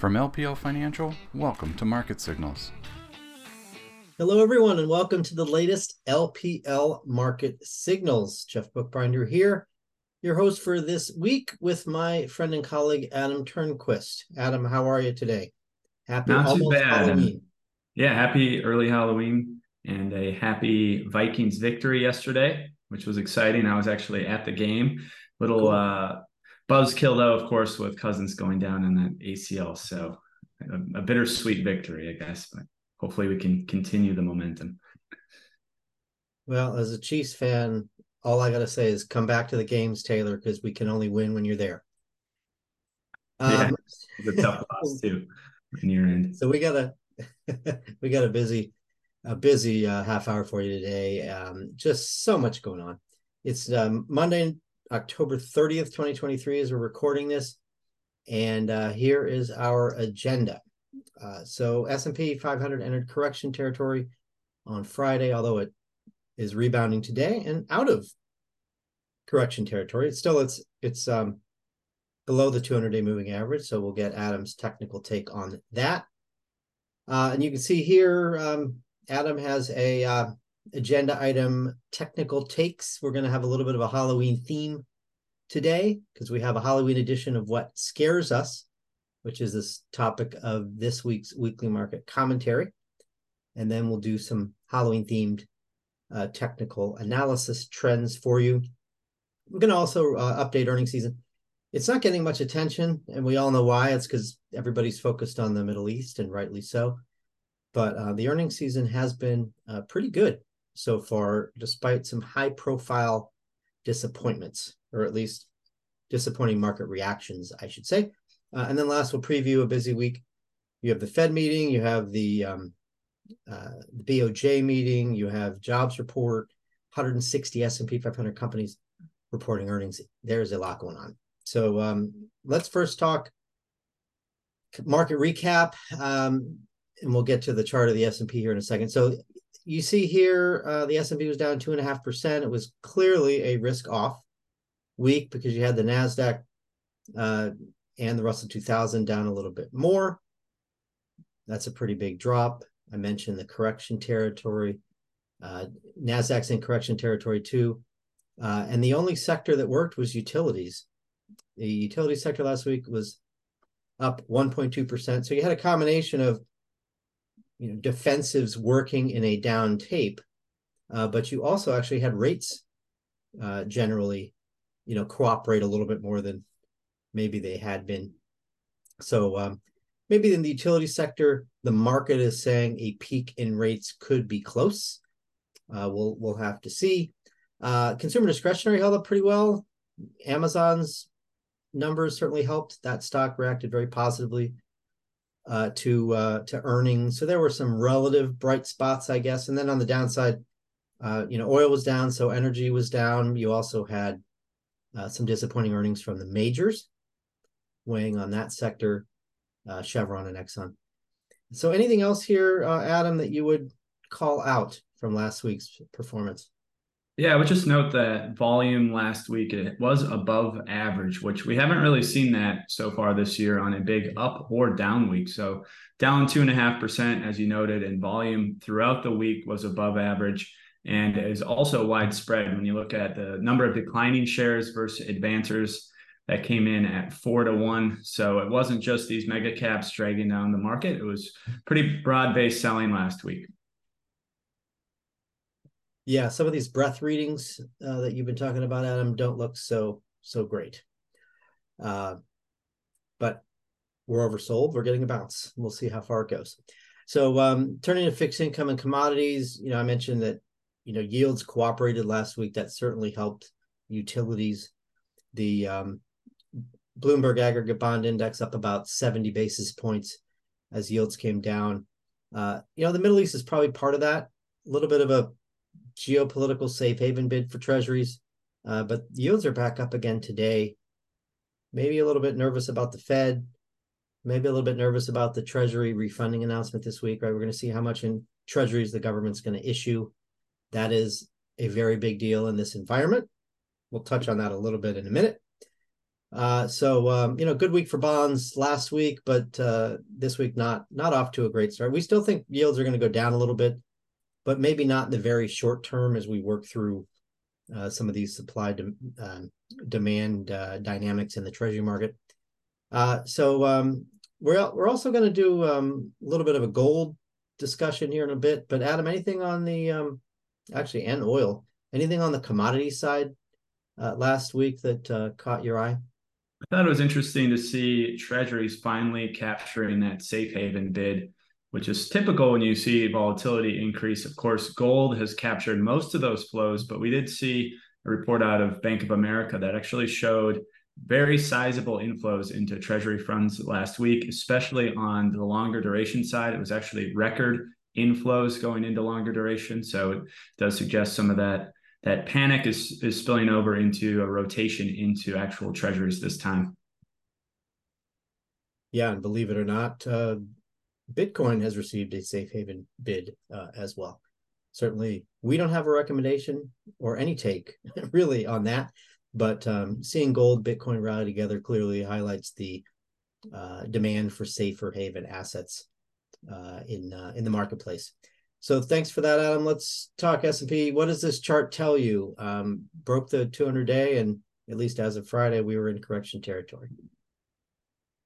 From LPL Financial, welcome to Market Signals. Hello, everyone, and welcome to the latest LPL Market Signals. Jeff Buchbinder here, your host for this week with my friend and colleague Adam Turnquist. Adam, how are you today? Happy Not too bad. Halloween. Yeah, happy early Halloween and a happy Vikings victory yesterday, which was exciting. I was actually at the game. Little cool. uh buzzkill though, of course, with Cousins going down in that ACL. So a, a bittersweet victory, I guess, but hopefully we can continue the momentum. Well, as a Chiefs fan, all I got to say is come back to the games, Taylor, because we can only win when you're there. Yeah, um, it's a tough loss too in your end. So we got a we got a busy a busy uh, half hour for you today. Um, just so much going on. It's um, Monday October 30th, 2023, as we're recording this. And uh, here is our agenda. Uh, so S&P 500 entered correction territory on Friday, although it is rebounding today and out of correction territory. It's still it's it's um, below the 200-day moving average, so we'll get Adam's technical take on that. Uh, and you can see here, um, Adam has a uh, agenda item technical takes. We're going to have a little bit of a Halloween theme today because we have a Halloween edition of What Scares Us, which is this topic of this week's weekly market commentary. And then we'll do some Halloween themed uh, technical analysis trends for you. We're going to also uh, update earnings season. It's not getting much attention, and we all know why. It's because everybody's focused on the Middle East, and rightly so. But uh, the earnings season has been uh, pretty good so far, despite some high profile disappointments, or at least disappointing market reactions, I should say. Uh, and then last, we'll preview a busy week. You have the Fed meeting, you have the, um, uh, the BOJ meeting, you have jobs report, 160 S&P 500 companies reporting earnings. There's a lot going on. So um, let's first talk market recap, um, and we'll get to the chart of the S&P here in a second. So you see here, uh, the S&P was down two and a half percent. It was clearly a risk off week because you had the Nasdaq uh, and the Russell 2000 down a little bit more. That's a pretty big drop. I mentioned the correction territory. Uh, Nasdaq's in correction territory too. Uh, and the only sector that worked was utilities. The utility sector last week was up 1.2%. So you had a combination of you know defensives working in a down tape, uh, but you also actually had rates uh, generally, you know, cooperate a little bit more than maybe they had been. So um, maybe in the utility sector, the market is saying a peak in rates could be close. Uh, we'll we'll have to see. Uh, consumer discretionary held up pretty well. Amazon's numbers certainly helped. That stock reacted very positively uh, to uh, to earnings. So there were some relative bright spots, I guess. And then on the downside, uh, you know, oil was down, so energy was down. You also had uh, some disappointing earnings from the majors, weighing on that sector, uh, Chevron and Exxon. So anything else here, uh, Adam, that you would call out from last week's performance? Yeah, I would just note that volume last week it was above average, which we haven't really seen that so far this year on a big up or down week. So down two and a half percent, as you noted, and volume throughout the week was above average and is also widespread when you look at the number of declining shares versus advancers that came in at four to one. So it wasn't just these mega caps dragging down the market. It was pretty broad based selling last week yeah, some of these breadth readings uh, that you've been talking about, Adam, don't look so so great. Uh, but we're oversold. We're getting a bounce. We'll see how far it goes. So um, turning to fixed income and commodities, you know, I mentioned that you know yields cooperated last week. That certainly helped utilities. The um, Bloomberg Aggregate Bond Index up about 70 basis points as yields came down. Uh, you know, the Middle East is probably part of that. A little bit of a geopolitical safe haven bid for treasuries. Uh, but yields are back up again today. Maybe a little bit nervous about the Fed. Maybe a little bit nervous about the Treasury refunding announcement this week. Right, we're going to see how much in treasuries the government's going to issue. That is a very big deal in this environment. We'll touch on that a little bit in a minute. Uh, so um, you know, good week for bonds last week, but uh, this week not not off to a great start. We still think yields are going to go down a little bit, but maybe not in the very short term as we work through uh, some of these supply de- um, demand uh, dynamics in the treasury market. Uh, so um, we're we're also going to do um, a little bit of a gold discussion here in a bit. But Adam, anything on the um, actually and oil? Anything on the commodity side uh, last week that uh, caught your eye? I thought it was interesting to see Treasuries finally capturing that safe haven bid, which is typical when you see volatility increase. Of course, gold has captured most of those flows, but we did see a report out of Bank of America that actually showed very sizable inflows into treasury funds last week, especially on the longer duration side. It was actually record inflows going into longer duration. So it does suggest some of that that panic is is spilling over into a rotation into actual treasuries this time. Yeah, and believe it or not, uh, Bitcoin has received a safe haven bid uh, as well. Certainly, we don't have a recommendation or any take really on that. But um, seeing gold, Bitcoin rally together clearly highlights the uh, demand for safer haven assets uh, in uh, in the marketplace. So thanks for that, Adam. Let's talk S and P. What does this chart tell you? Um, broke the 200 day, and at least as of Friday, we were in correction territory.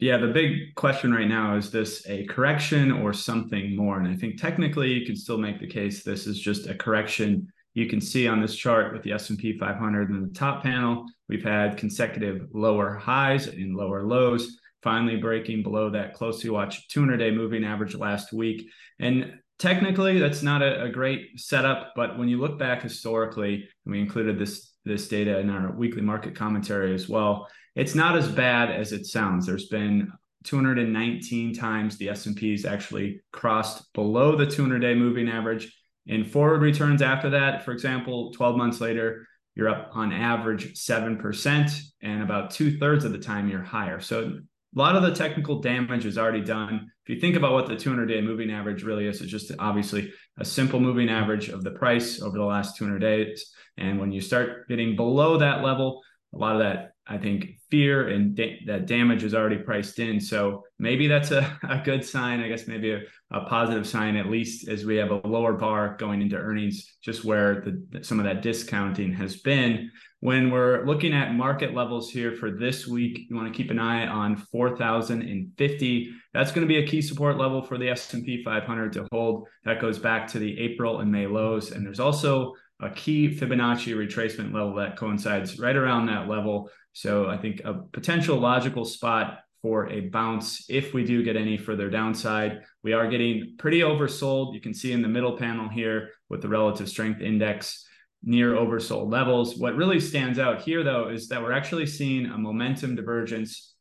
Yeah, the big question right now is this a correction or something more? And I think technically you can still make the case this is just a correction you can see on this chart with the S&P 500 in the top panel, we've had consecutive lower highs and lower lows, finally breaking below that closely watched 200-day moving average last week. And technically, that's not a, a great setup, but when you look back historically, and we included this this data in our weekly market commentary as well, it's not as bad as it sounds. There's been 219 times the S&P's actually crossed below the 200-day moving average in forward returns after that, for example, 12 months later, you're up on average 7%, and about two thirds of the time you're higher. So a lot of the technical damage is already done. If you think about what the 200 day moving average really is, it's just obviously a simple moving average of the price over the last 200 days. And when you start getting below that level, a lot of that I think fear and da- that damage is already priced in. So maybe that's a, a good sign. I guess maybe a, a positive sign, at least as we have a lower bar going into earnings, just where the, some of that discounting has been. When we're looking at market levels here for this week, you want to keep an eye on 4,050. That's going to be a key support level for the S&P 500 to hold. That goes back to the April and May lows. And there's also a key Fibonacci retracement level that coincides right around that level so I think a potential logical spot for a bounce if we do get any further downside. We are getting pretty oversold. You can see in the middle panel here with the relative strength index near oversold levels. What really stands out here, though, is that we're actually seeing a momentum divergence,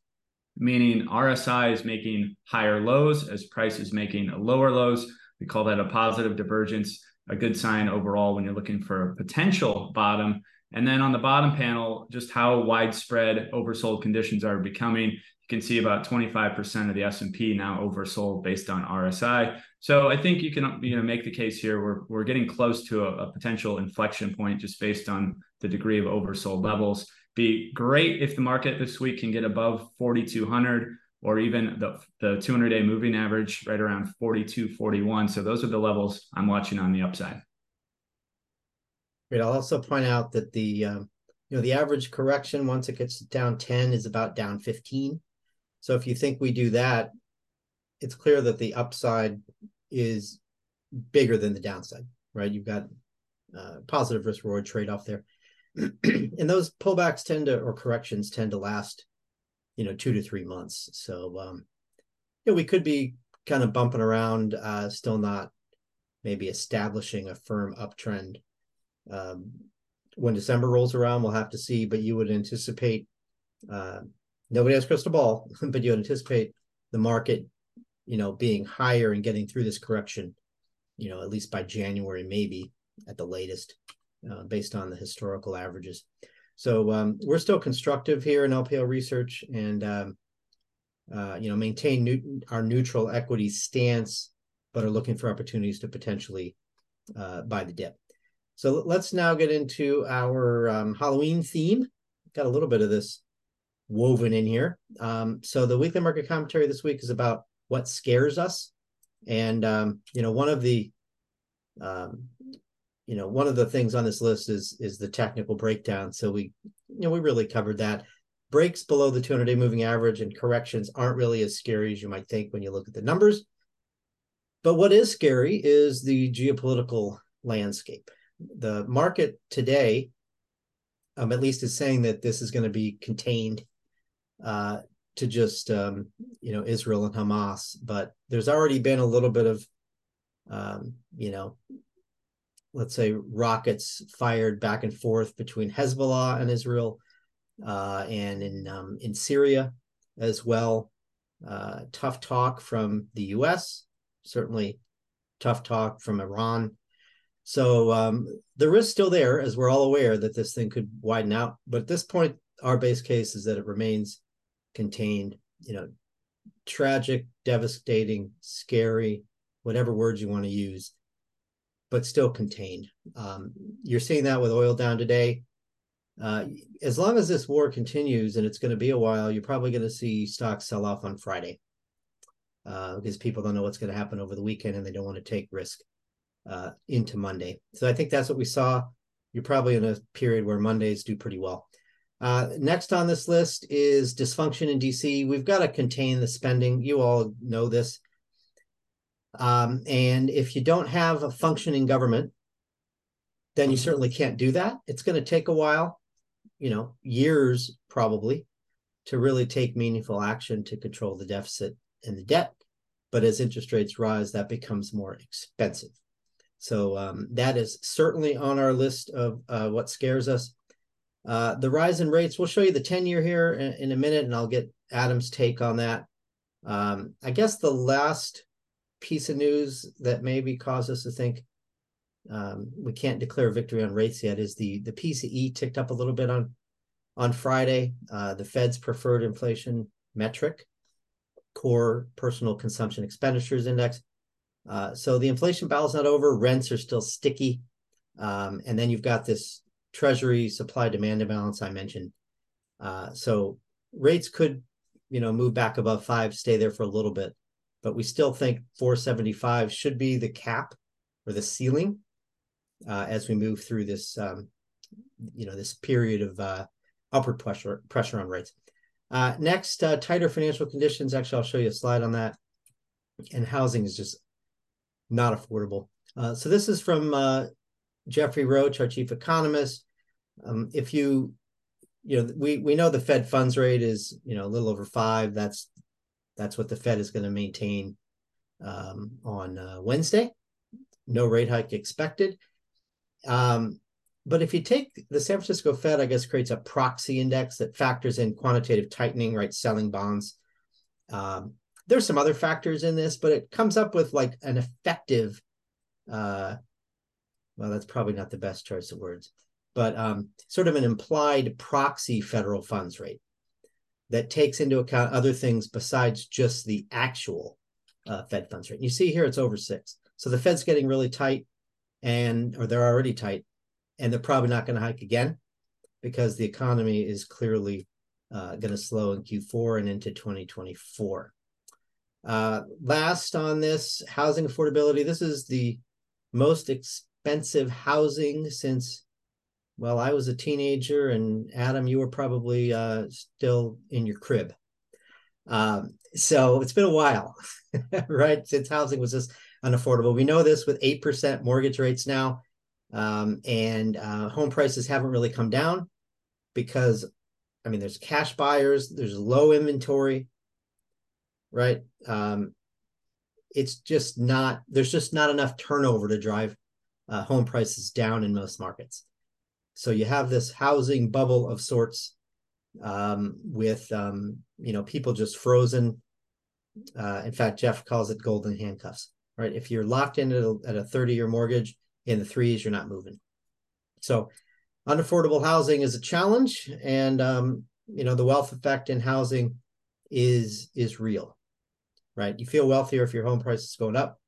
meaning RSI is making higher lows as price is making lower lows. We call that a positive divergence, a good sign overall when you're looking for a potential bottom. And then on the bottom panel, just how widespread oversold conditions are becoming. You can see about 25% of the S&P now oversold based on RSI. So I think you can you know make the case here we're we're getting close to a, a potential inflection point just based on the degree of oversold levels. Be great if the market this week can get above 4200 or even the the 200 day moving average right around 42, 41. So those are the levels I'm watching on the upside. I'll also point out that the um, you know the average correction once it gets down 10 is about down 15. So if you think we do that, it's clear that the upside is bigger than the downside, right? You've got uh, positive risk reward trade off there. and those pullbacks tend to or corrections tend to last, you know, two to three months. So um, you know, we could be kind of bumping around, uh, still not maybe establishing a firm uptrend um, when December rolls around, we'll have to see. But you would anticipate uh, nobody has crystal ball, but you anticipate the market, you know, being higher and getting through this correction, you know, at least by January, maybe at the latest, uh, based on the historical averages. So um, we're still constructive here in LPL research, and um, uh, you know, maintain new, our neutral equity stance, but are looking for opportunities to potentially uh, buy the dip. So let's now get into our um, Halloween theme. Got a little bit of this woven in here. Um, so the weekly market commentary this week is about what scares us, and um, you know one of the um, you know one of the things on this list is is the technical breakdown. So we you know we really covered that. Breaks below the 200 day moving average and corrections aren't really as scary as you might think when you look at the numbers. But what is scary is the geopolitical landscape. The market today, um, at least, is saying that this is going to be contained uh, to just um, you know Israel and Hamas. But there's already been a little bit of um, you know, let's say rockets fired back and forth between Hezbollah and Israel, uh, and in um, in Syria as well. Uh, tough talk from the U.S certainly tough talk from Iran. So um, the risk still there, as we're all aware that this thing could widen out. But at this point, our base case is that it remains contained. You know, tragic, devastating, scary, whatever words you want to use, but still contained. Um, you're seeing that with oil down today. Uh, as long as this war continues, and it's going to be a while, you're probably going to see stocks sell off on Friday uh, because people don't know what's going to happen over the weekend and they don't want to take risk uh, into Monday. So I think that's what we saw. You're probably in a period where Mondays do pretty well. Uh, next on this list is dysfunction in DC. We've got to contain the spending. You all know this. Um, and if you don't have a functioning government, then you certainly can't do that. It's going to take a while, you know, years probably, to really take meaningful action to control the deficit and the debt. But as interest rates rise, that becomes more expensive. So um, that is certainly on our list of uh, what scares us. Uh, the rise in rates, we'll show you the 10 year here in, in, a minute, and I'll get Adam's take on that. Um, I guess the last piece of news that maybe caused us to think um, we can't declare victory on rates yet is the the PCE ticked up a little bit on on Friday. Uh, the Fed's preferred inflation metric core personal consumption expenditures index. Uh, so the inflation battle's not over. Rents are still sticky. Um, and then you've got this treasury supply demand imbalance I mentioned. Uh, so rates could, you know, move back above five, stay there for a little bit, but we still think 475 should be the cap or the ceiling uh, as we move through this, um, you know, this period of uh, upward pressure pressure on rates. Uh, next, uh, tighter financial conditions. Actually, I'll show you a slide on that. And housing is just not affordable. Uh, so this is from uh, Jeffrey Roach, our chief economist. Um, if you, you know, we we know the Fed funds rate is you know a little over five. That's that's what the Fed is going to maintain um, on uh, Wednesday. No rate hike expected. Um, but if you take the San Francisco Fed, I guess creates a proxy index that factors in quantitative tightening, right? Selling bonds. Um, there's some other factors in this, but it comes up with like an effective. Uh, well, that's probably not the best choice of words, but um, sort of an implied proxy federal funds rate that takes into account other things besides just the actual uh, Fed funds rate. You see here it's over six, so the Fed's getting really tight, and or they're already tight, and they're probably not going to hike again because the economy is clearly uh, going to slow in Q4 and into 2024. Uh, last on this, housing affordability. This is the most expensive housing since, well, I was a teenager, and Adam, you were probably uh, still in your crib. Um, so it's been a while, right? Since housing was just unaffordable. We know this with 8% mortgage rates now um, and uh, home prices haven't really come down because, I mean, there's cash buyers, there's low inventory, right? Um, it's just not, there's just not enough turnover to drive uh, home prices down in most markets. So you have this housing bubble of sorts um, with, um, you know, people just frozen. Uh, in fact, Jeff calls it golden handcuffs, right? If you're locked into at a 30 year mortgage, in the threes, you're not moving. So unaffordable housing is a challenge. And, um, you know, the wealth effect in housing is, is real, right? You feel wealthier if your home price is going up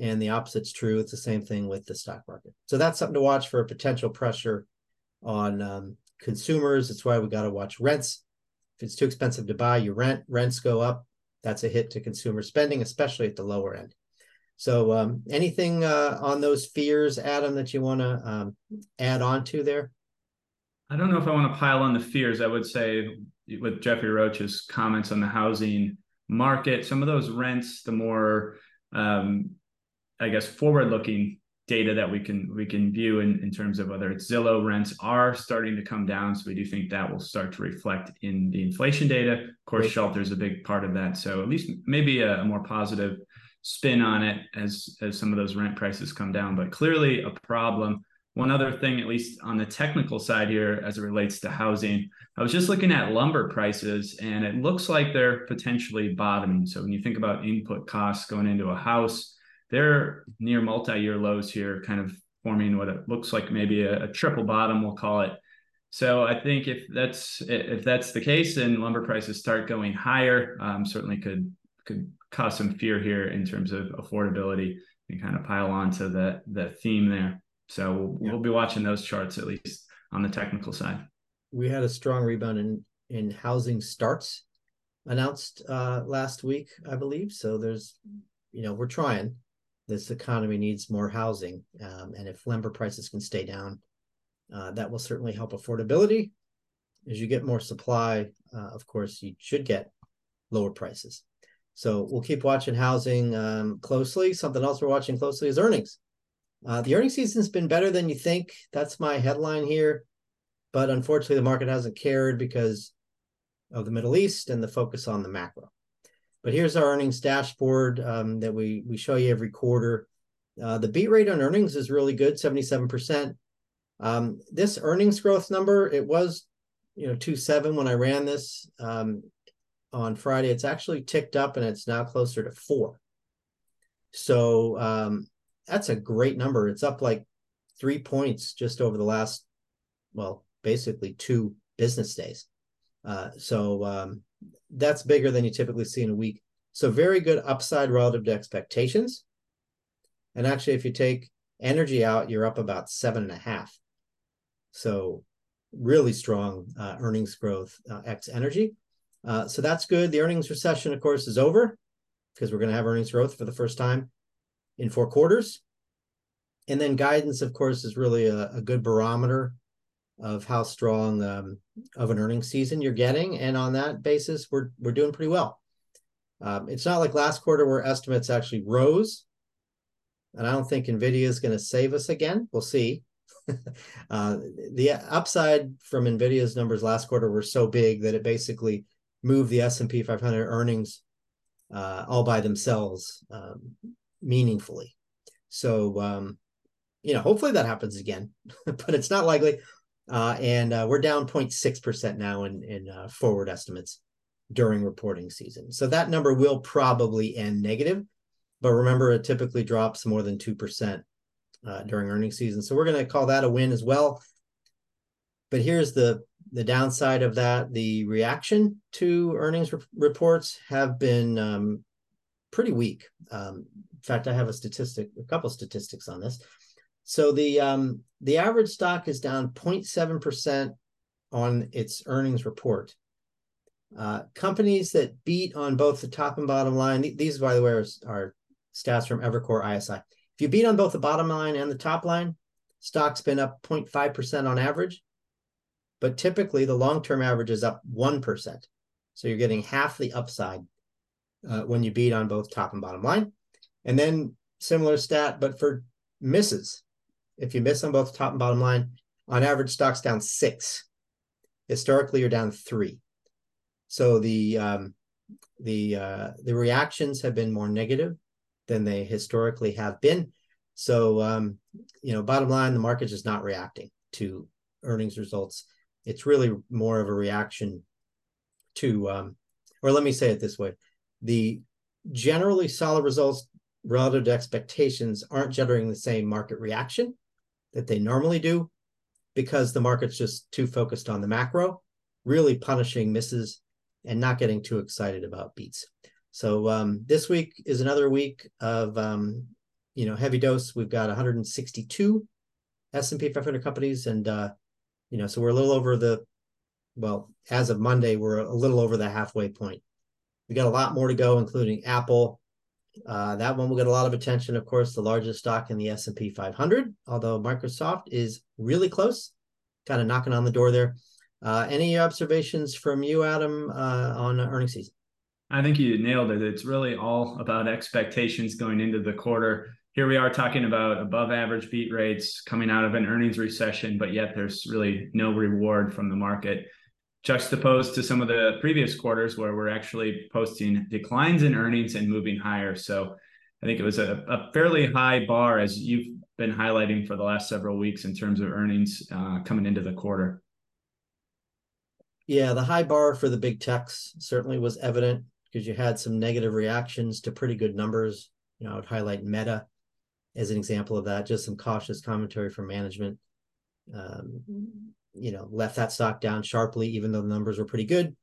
and the opposite's true. It's the same thing with the stock market. So that's something to watch for a potential pressure on um, consumers. It's why we got to watch rents. If it's too expensive to buy, you rent. Rents go up. That's a hit to consumer spending, especially at the lower end. So, um, anything uh, on those fears, Adam, that you want to um, add on to there? I don't know if I want to pile on the fears. I would say with Jeffrey Roach's comments on the housing market, some of those rents, the more, um, I guess, forward-looking data that we can we can view in, in terms of whether it's Zillow rents are starting to come down. So we do think that will start to reflect in the inflation data. Of course, shelter is a big part of that. So at least maybe a, a more positive spin on it as as some of those rent prices come down. But clearly a problem. One other thing, at least on the technical side here, as it relates to housing, I was just looking at lumber prices and it looks like they're potentially bottoming. So when you think about input costs going into a house, they're near multi-year lows here, kind of forming what it looks like maybe a, a triple bottom, we'll call it. So I think if that's if that's the case, and lumber prices start going higher, um, certainly could could cause some fear here in terms of affordability and kind of pile on to the the theme there. So we'll, yeah. we'll be watching those charts at least on the technical side. We had a strong rebound in in housing starts announced uh, last week, I believe. So there's, you know, we're trying this economy needs more housing. Um, and if lumber prices can stay down, uh, that will certainly help affordability. As you get more supply, uh, of course, you should get lower prices. So we'll keep watching housing um, closely. Something else we're watching closely is earnings. Uh, the earnings season's been better than you think. That's my headline here. But unfortunately, the market hasn't cared because of the Middle East and the focus on the macro. But here's our earnings dashboard um, that we we show you every quarter. Uh, the beat rate on earnings is really good, 77%. Um, this earnings growth number, it was, you know, two seven when I ran this um, on Friday. It's actually ticked up and it's now closer to four. So um, that's a great number. It's up like three points just over the last, well, basically two business days. Uh, so um, that's bigger than you typically see in a week. So very good upside relative to expectations. And actually, if you take energy out, you're up about seven and a half. So really strong uh, earnings growth uh, ex energy. Uh, so that's good. The earnings recession, of course, is over because we're going to have earnings growth for the first time in four quarters. And then guidance, of course, is really a, a good barometer of how strong um, of an earnings season you're getting, and on that basis, we're we're doing pretty well. Um, it's not like last quarter where estimates actually rose, and I don't think Nvidia is going to save us again. We'll see. uh, the upside from Nvidia's numbers last quarter were so big that it basically moved the S and P 500 earnings uh, all by themselves um, meaningfully. So, um, you know, hopefully that happens again, but it's not likely. Uh, and uh, we're down 0.6% now in, in uh, forward estimates during reporting season. So that number will probably end negative, but remember it typically drops more than 2% uh, during earnings season. So we're going to call that a win as well. But here's the the downside of that: the reaction to earnings re- reports have been um, pretty weak. Um, in fact, I have a statistic, a couple statistics on this. So the um, the average stock is down 0.7% on its earnings report. Uh, companies that beat on both the top and bottom line, these, by the way, are, are stats from Evercore ISI. If you beat on both the bottom line and the top line, stock's been up 0.5% on average. But typically, the long term average is up 1%. So you're getting half the upside uh, when you beat on both top and bottom line. And then similar stat, but for misses, if you miss on both top and bottom line, on average, stocks down six. Historically, you're down three. So the um, the uh, the reactions have been more negative than they historically have been. So um, you know, bottom line, the market is not reacting to earnings results. It's really more of a reaction to, um, or let me say it this way: the generally solid results relative to expectations aren't generating the same market reaction that they normally do because the market's just too focused on the macro, really punishing misses and not getting too excited about beats. So um, this week is another week of um, you know heavy dose. We've got 162 S&P 500 companies, and uh, you know so we're a little over the well, as of Monday, we're a little over the halfway point. We got a lot more to go, including Apple. Uh, that one will get a lot of attention, of course, the largest stock in the S&P 500, although Microsoft is really close, kind of knocking on the door there. Uh, any observations from you, Adam, uh, on earnings season? I think you nailed it. It's really all about expectations going into the quarter. Here we are talking about above average beat rates coming out of an earnings recession, but yet there's really no reward from the market juxtaposed to some of the previous quarters where we're actually posting declines in earnings and moving higher. So I think it was a, a fairly high bar as you've been highlighting for the last several weeks in terms of earnings uh, coming into the quarter. Yeah, the high bar for the big techs certainly was evident because you had some negative reactions to pretty good numbers. You know, I would highlight Meta as an example of that, just some cautious commentary from management. Um, you know, left that stock down sharply, even though the numbers were pretty good.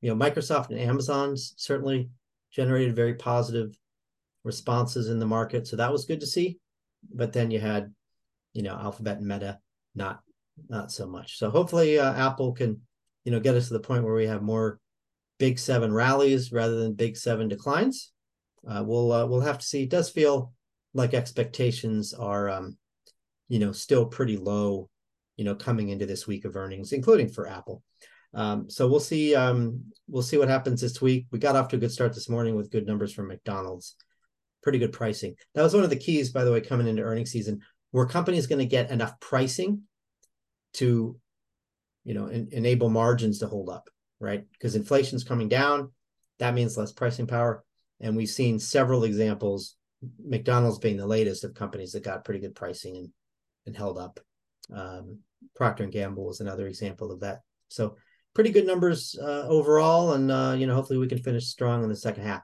You know, Microsoft and Amazon's certainly generated very positive responses in the market. So that was good to see. But then you had, you know, Alphabet and Meta not not so much. So hopefully uh, Apple can, you know, get us to the point where we have more big seven rallies rather than big seven declines. Uh, we'll uh, we'll have to see. It does feel like expectations are, um, you know, still pretty low you know, coming into this week of earnings, including for Apple. Um, so we'll see. Um, we'll see what happens this week. We got off to a good start this morning with good numbers from McDonald's. Pretty good pricing. That was one of the keys, by the way, coming into earnings season. Were companies going to get enough pricing to, you know, en- enable margins to hold up, right? Because inflation's coming down. That means less pricing power. And we've seen several examples, McDonald's being the latest of companies that got pretty good pricing and and held up. Um, Procter and Gamble is another example of that. So pretty good numbers uh, overall, and uh, you know hopefully we can finish strong in the second half.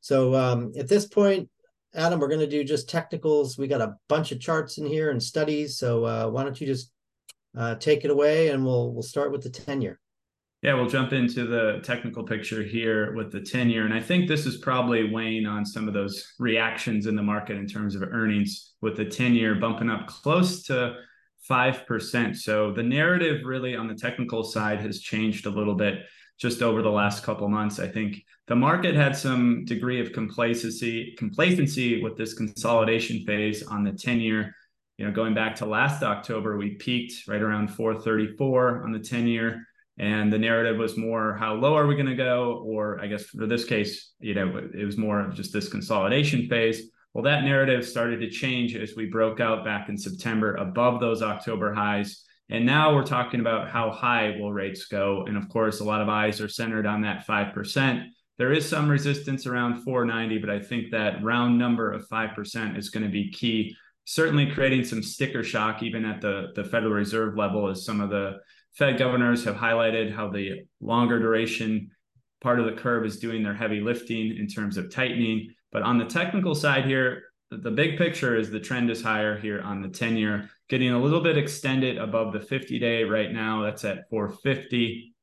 So um, at this point, Adam, we're going to do just technicals. We got a bunch of charts in here and studies. So uh, why don't you just uh, take it away, and we'll we'll start with the ten year. Yeah, we'll jump into the technical picture here with the 10 year. And I think this is probably weighing on some of those reactions in the market in terms of earnings with the 10 year bumping up close to 5%. So the narrative really on the technical side has changed a little bit just over the last couple months. I think the market had some degree of complacency complacency with this consolidation phase on the 10 year. You know, going back to last October, we peaked right around 434 on the 10 year. And the narrative was more how low are we going to go? Or I guess for this case, you know, it was more of just this consolidation phase. Well, that narrative started to change as we broke out back in September above those October highs. And now we're talking about how high will rates go. And of course, a lot of eyes are centered on that 5%. There is some resistance around 490, but I think that round number of 5% is going to be key. Certainly creating some sticker shock, even at the, the Federal Reserve level, as some of the Fed governors have highlighted how the longer duration part of the curve is doing their heavy lifting in terms of tightening. But on the technical side here, the big picture is the trend is higher here on the 10 year, getting a little bit extended above the 50 day right now. That's at 450.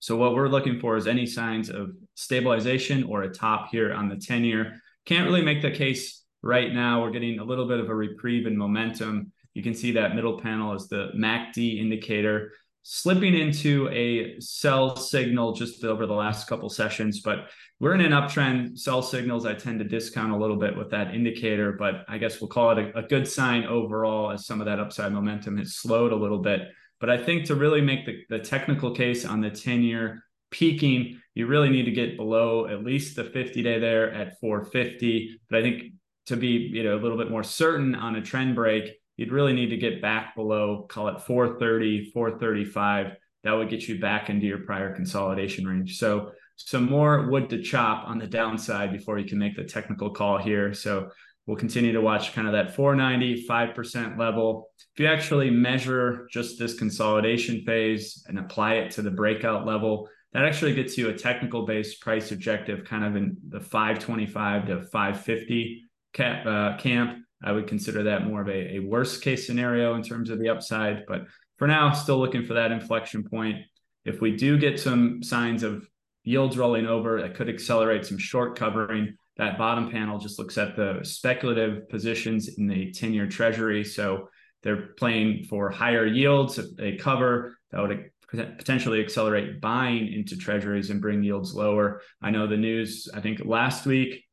So, what we're looking for is any signs of stabilization or a top here on the 10 year. Can't really make the case right now. We're getting a little bit of a reprieve in momentum. You can see that middle panel is the MACD indicator slipping into a sell signal just over the last couple sessions, but we're in an uptrend. Sell signals I tend to discount a little bit with that indicator, but I guess we'll call it a, a good sign overall as some of that upside momentum has slowed a little bit. But I think to really make the, the technical case on the 10 year peaking, you really need to get below at least the 50 day there at 450. But I think to be you know a little bit more certain on a trend break, you'd really need to get back below, call it 430, 435. That would get you back into your prior consolidation range. So some more wood to chop on the downside before you can make the technical call here. So we'll continue to watch kind of that 490, 5% level. If you actually measure just this consolidation phase and apply it to the breakout level, that actually gets you a technical based price objective kind of in the 525 to 550 cap, uh, camp. I would consider that more of a, a worst case scenario in terms of the upside. But for now, still looking for that inflection point. If we do get some signs of yields rolling over, that could accelerate some short covering. That bottom panel just looks at the speculative positions in the 10 year treasury. So they're playing for higher yields. If they cover, that would potentially accelerate buying into treasuries and bring yields lower. I know the news, I think last week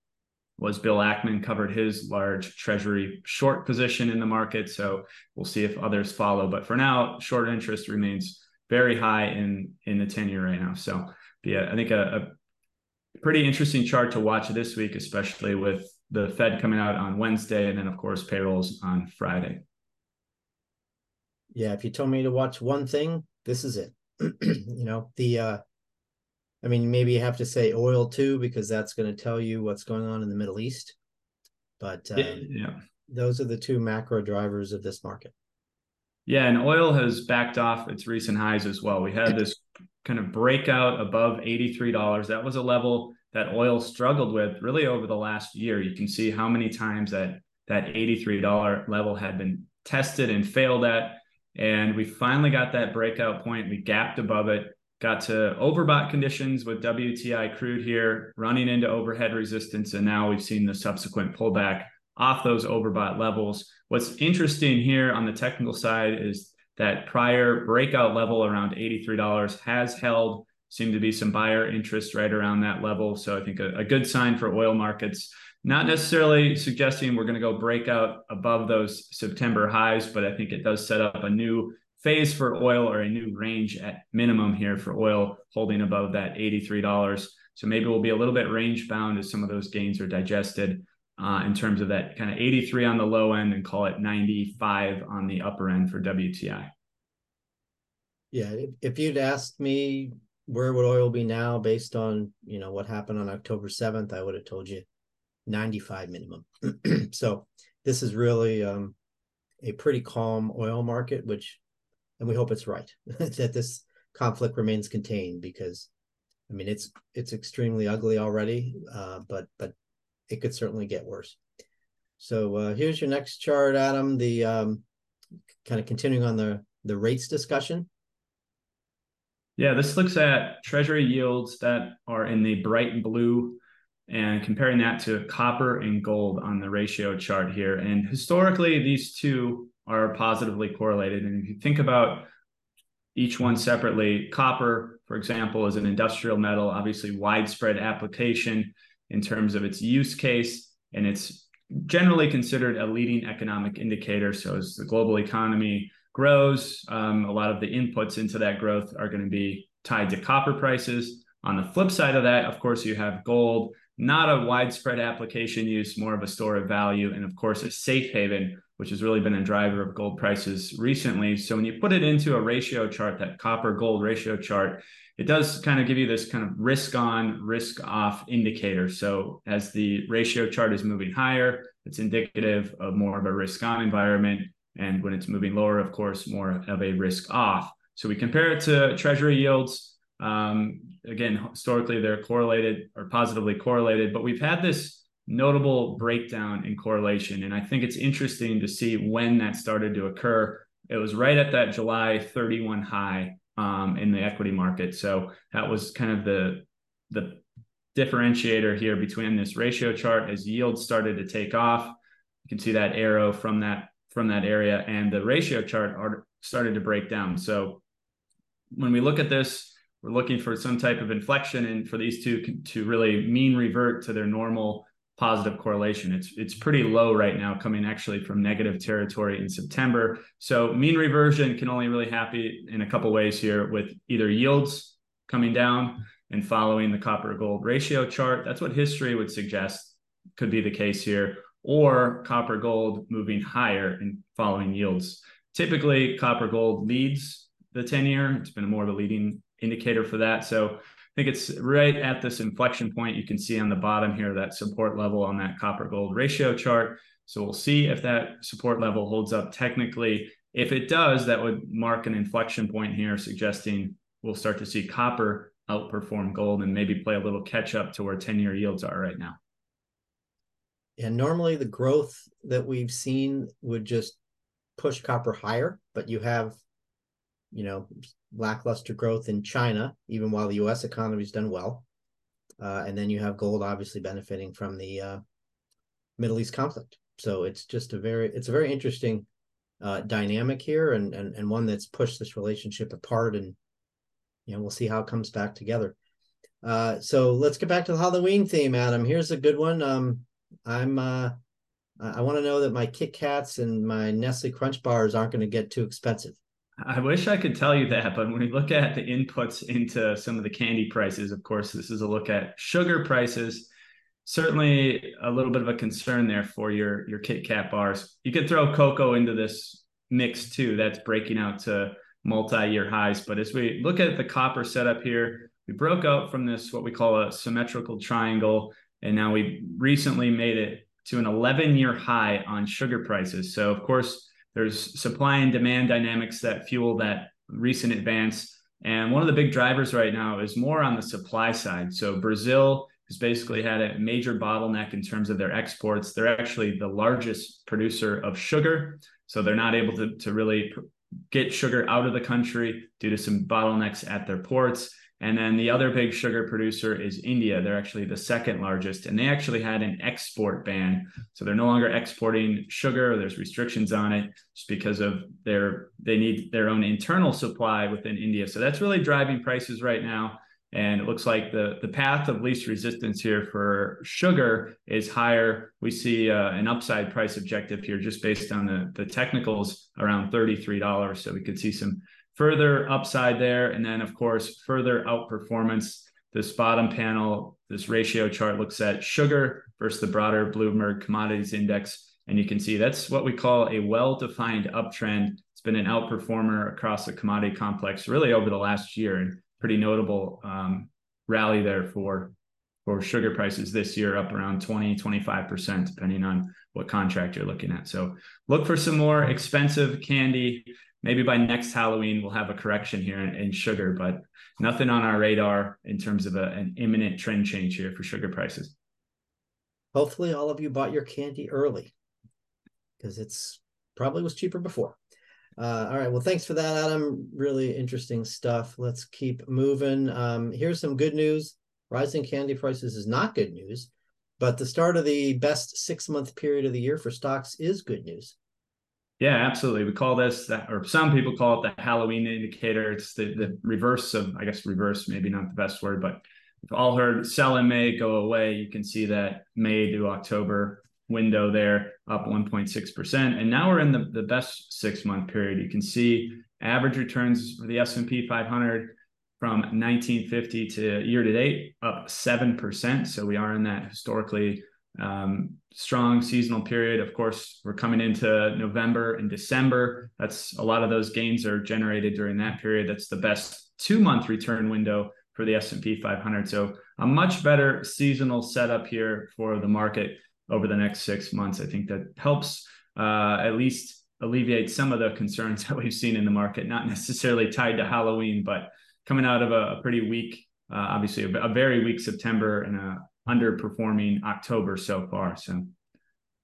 was Bill Ackman covered his large treasury short position in the market. So we'll see if others follow. But for now, short interest remains very high in in the 10 year right now. So yeah, I think a, a pretty interesting chart to watch this week, especially with the Fed coming out on Wednesday and then of course payrolls on Friday. Yeah, if you told me to watch one thing, this is it. you know, the uh I mean, maybe you have to say oil too, because that's going to tell you what's going on in the Middle East. But um, yeah, those are the two macro drivers of this market. Yeah, and oil has backed off its recent highs as well. We had this kind of breakout above $83. That was a level that oil struggled with really over the last year. You can see how many times that that $83 level had been tested and failed at. And we finally got that breakout point. We gapped above it got to overbought conditions with WTI crude here, running into overhead resistance, and now we've seen the subsequent pullback off those overbought levels. What's interesting here on the technical side is that prior breakout level around $83 has held. Seem to be some buyer interest right around that level. So I think a, a good sign for oil markets. Not necessarily suggesting we're going to go break out above those September highs, but I think it does set up a new phase for oil or a new range at minimum here for oil holding above that $83. So maybe we'll be a little bit range bound as some of those gains are digested uh, in terms of that kind of 83 on the low end and call it 95 on the upper end for WTI. Yeah, if you'd asked me where would oil be now based on, you know, what happened on October 7th, I would have told you 95 minimum. so this is really um, a pretty calm oil market, which and we hope it's right that this conflict remains contained because I mean it's it's extremely ugly already, uh, but but it could certainly get worse. So uh, here's your next chart, Adam. The um, kind of continuing on the the rates discussion. Yeah, this looks at treasury yields that are in the bright blue and comparing that to copper and gold on the ratio chart here. And historically, these two are positively correlated. And if you think about each one separately, copper, for example, is an industrial metal, obviously widespread application in terms of its use case, and it's generally considered a leading economic indicator. So as the global economy grows, um, a lot of the inputs into that growth are going to be tied to copper prices. On the flip side of that, of course, you have gold, not a widespread application use, more of a store of value, and of course, a safe haven which has really been a driver of gold prices recently. So when you put it into a ratio chart, that copper gold ratio chart, it does kind of give you this kind of risk on, risk off indicator. So as the ratio chart is moving higher, it's indicative of more of a risk on environment. And when it's moving lower, of course, more of a risk off. So we compare it to treasury yields. Um, again, historically, they're correlated or positively correlated, but we've had this notable breakdown in correlation. And I think it's interesting to see when that started to occur. It was right at that July 31 high um, in the equity market. So that was kind of the the differentiator here between this ratio chart as yields started to take off. You can see that arrow from that from that area, and the ratio chart started to break down. So when we look at this, we're looking for some type of inflection and for these two to really mean revert to their normal positive correlation. It's it's pretty low right now, coming actually from negative territory in September. So mean reversion can only really happen in a couple ways here, with either yields coming down and following the copper gold ratio chart. That's what history would suggest could be the case here, or copper gold moving higher and following yields. Typically, copper gold leads the 10 year. It's been more of a leading indicator for that. So I think it's right at this inflection point. You can see on the bottom here that support level on that copper gold ratio chart. So we'll see if that support level holds up technically. If it does, that would mark an inflection point here, suggesting we'll start to see copper outperform gold and maybe play a little catch up to where 10 year yields are right now. And normally the growth that we've seen would just push copper higher, but you have, you know, lackluster growth in China, even while the U.S. economy's done well. Uh, and then you have gold obviously benefiting from the uh, Middle East conflict. So it's just a very it's a very interesting uh, dynamic here, and, and and one that's pushed this relationship apart and you know, we'll see how it comes back together. Uh, so let's get back to the Halloween theme, Adam. Here's a good one. Um, I'm uh, I want to know that my Kit Kats and my Nestle Crunch bars aren't going to get too expensive. I wish I could tell you that, but when we look at the inputs into some of the candy prices, of course, this is a look at sugar prices. Certainly a little bit of a concern there for your your Kit Kat bars. You could throw cocoa into this mix too. That's breaking out to multi-year highs. But as we look at the copper setup here, we broke out from this what we call a symmetrical triangle, and now we recently made it to an 11-year high on sugar prices. So of course there's supply and demand dynamics that fuel that recent advance. And one of the big drivers right now is more on the supply side. So Brazil has basically had a major bottleneck in terms of their exports. They're actually the largest producer of sugar. So they're not able to, to really get sugar out of the country due to some bottlenecks at their ports. And then the other big sugar producer is India. They're actually the second largest, and they actually had an export ban. So they're no longer exporting sugar. There's restrictions on it just because of their they need their own internal supply within India. So that's really driving prices right now. And it looks like the, the path of least resistance here for sugar is higher. We see uh, an upside price objective here just based on the, the technicals around $33. So we could see some further upside there. And then, of course, further outperformance. This bottom panel, this ratio chart looks at sugar versus the broader Bloomberg Commodities Index. And you can see that's what we call a well defined uptrend. It's been an outperformer across the commodity complex really over the last year and pretty notable um, rally there for for sugar prices this year up around 20 25% depending on what contract you're looking at so look for some more expensive candy maybe by next Halloween we'll have a correction here in, in sugar, but nothing on our radar in terms of a, an imminent trend change here for sugar prices. Hopefully, all of you bought your candy early because it's probably was cheaper before. Uh, all right. Well, thanks for that, Adam. Really interesting stuff. Let's keep moving. Um, here's some good news. Rising candy prices is not good news, but the start of the best six month period of the year for stocks is good news. Yeah, absolutely. We call this or some people call it the Halloween indicator. It's the, the reverse of, I guess, reverse, maybe not the best word, but we've all heard sell in May, go away. You can see that May to October window there up 1.6%. And now we're in the, the best six month period. You can see average returns for the S&P 500 from 1950 to year to date up 7%. So we are in that historically um, strong seasonal period. Of course, we're coming into November and December. That's a lot of those gains are generated during that period. That's the best two month return window for the S&P 500. So a much better seasonal setup here for the market over the next six months. I think that helps uh, at least alleviate some of the concerns that we've seen in the market, not necessarily tied to Halloween, but coming out of a, a pretty weak, uh, obviously a, a, very weak September and a underperforming October so far. So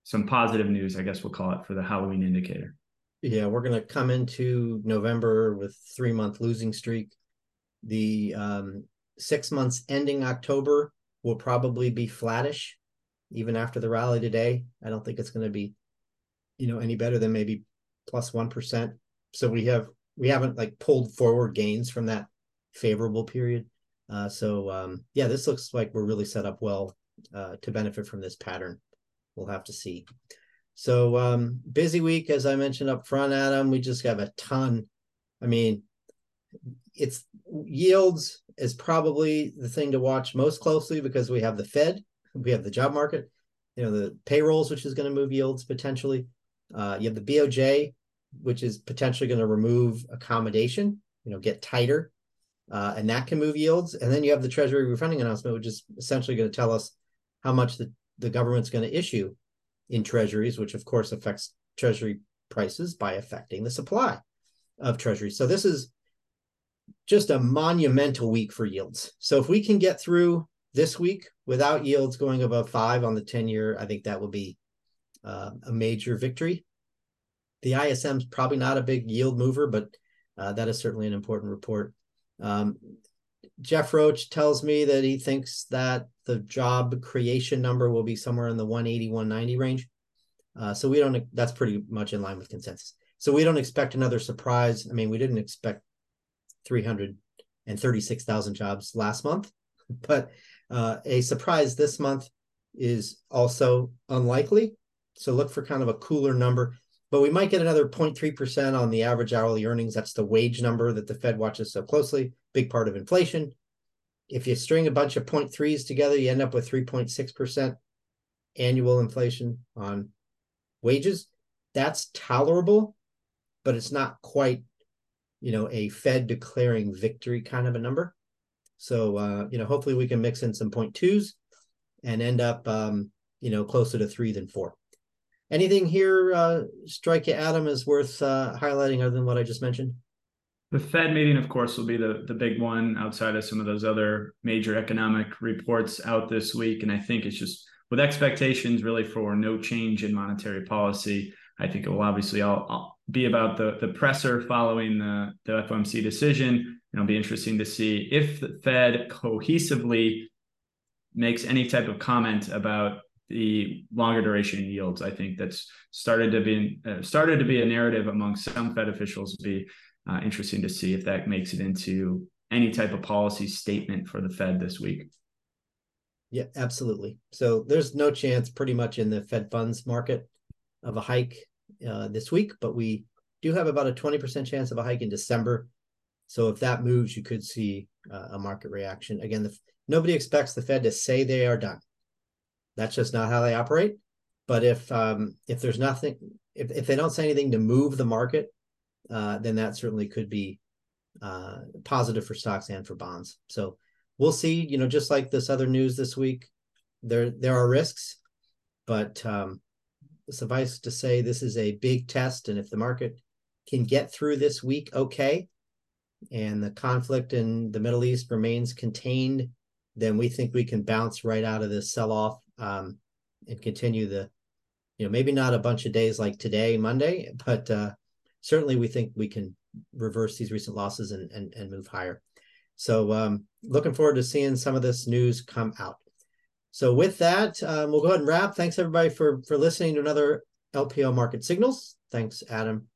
some positive news, I guess we'll call it for the Halloween indicator. Yeah, we're going to come into November with three month losing streak. The um, six months ending October will probably be flattish, even after the rally today. I don't think it's going to be, you know, any better than maybe plus one percent. So we have we haven't like pulled forward gains from that favorable period. Uh, so um, yeah, this looks like we're really set up well uh, to benefit from this pattern. We'll have to see. So um, busy week, as I mentioned up front, Adam. We just have a ton. I mean, it's yields is probably the thing to watch most closely because we have the Fed, we have the job market, you know, the payrolls, which is going to move yields potentially. Uh, you have the BOJ, which is potentially going to remove accommodation, you know, get tighter uh, and that can move yields. And then you have the Treasury refunding announcement, which is essentially going to tell us how much the, the government's going to issue in treasuries, which of course affects treasury prices by affecting the supply of treasuries. So this is just a monumental week for yields. So if we can get through this week without yields going above five on the 10 year, I think that will be uh, a major victory. The ISM is probably not a big yield mover, but uh, that is certainly an important report. Um, Jeff Roach tells me that he thinks that the job creation number will be somewhere in the 180, 190 range. Uh, so we don't, that's pretty much in line with consensus. So we don't expect another surprise. I mean, we didn't expect 336,000 jobs last month. But uh, a surprise this month is also unlikely. So look for kind of a cooler number. But we might get another 0.3% on the average hourly earnings. That's the wage number that the Fed watches so closely, big part of inflation. If you string a bunch of 0.3s together, you end up with 3.6% annual inflation on wages. That's tolerable, but it's not quite, you know, a Fed declaring victory kind of a number. So, uh, you know, hopefully we can mix in some 0.2s and end up, um, you know, closer to three than four. Anything here uh, strike you, Adam, is worth uh, highlighting other than what I just mentioned? The Fed meeting, of course, will be the, the big one outside of some of those other major economic reports out this week. And I think it's just with expectations really for no change in monetary policy. I think it will obviously all, all be about the, the presser following the, the FOMC decision. And it'll be interesting to see if the Fed cohesively makes any type of comment about the longer duration yields. I think that's started to be uh, started to be a narrative among some Fed officials. Be uh, interesting to see if that makes it into any type of policy statement for the Fed this week. Yeah, absolutely. So there's no chance, pretty much, in the Fed funds market of a hike uh, this week, but we do have about a 20% chance of a hike in December. So if that moves, you could see uh, a market reaction. Again, the, nobody expects the Fed to say they are done. That's just not how they operate. But if um, if there's nothing, if, if they don't say anything to move the market, uh, then that certainly could be uh, positive for stocks and for bonds. So we'll see. You know, just like this other news this week, there there are risks, but um, suffice to say, this is a big test, and if the market can get through this week, okay, and the conflict in the Middle East remains contained, then we think we can bounce right out of this sell off um, and continue the, you know, maybe not a bunch of days like today, Monday, but uh, certainly we think we can reverse these recent losses and and, and move higher. So um, looking forward to seeing some of this news come out. So with that, um, we'll go ahead and wrap. Thanks everybody for for listening to another LPL Market Signals. Thanks, Adam,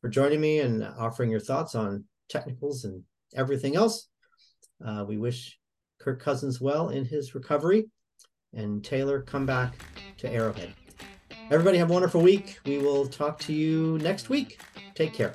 for joining me and offering your thoughts on technicals and everything else. Uh, we wish Kirk Cousins well in his recovery and Taylor come back to Arrowhead. Everybody have a wonderful week. We will talk to you next week. Take care.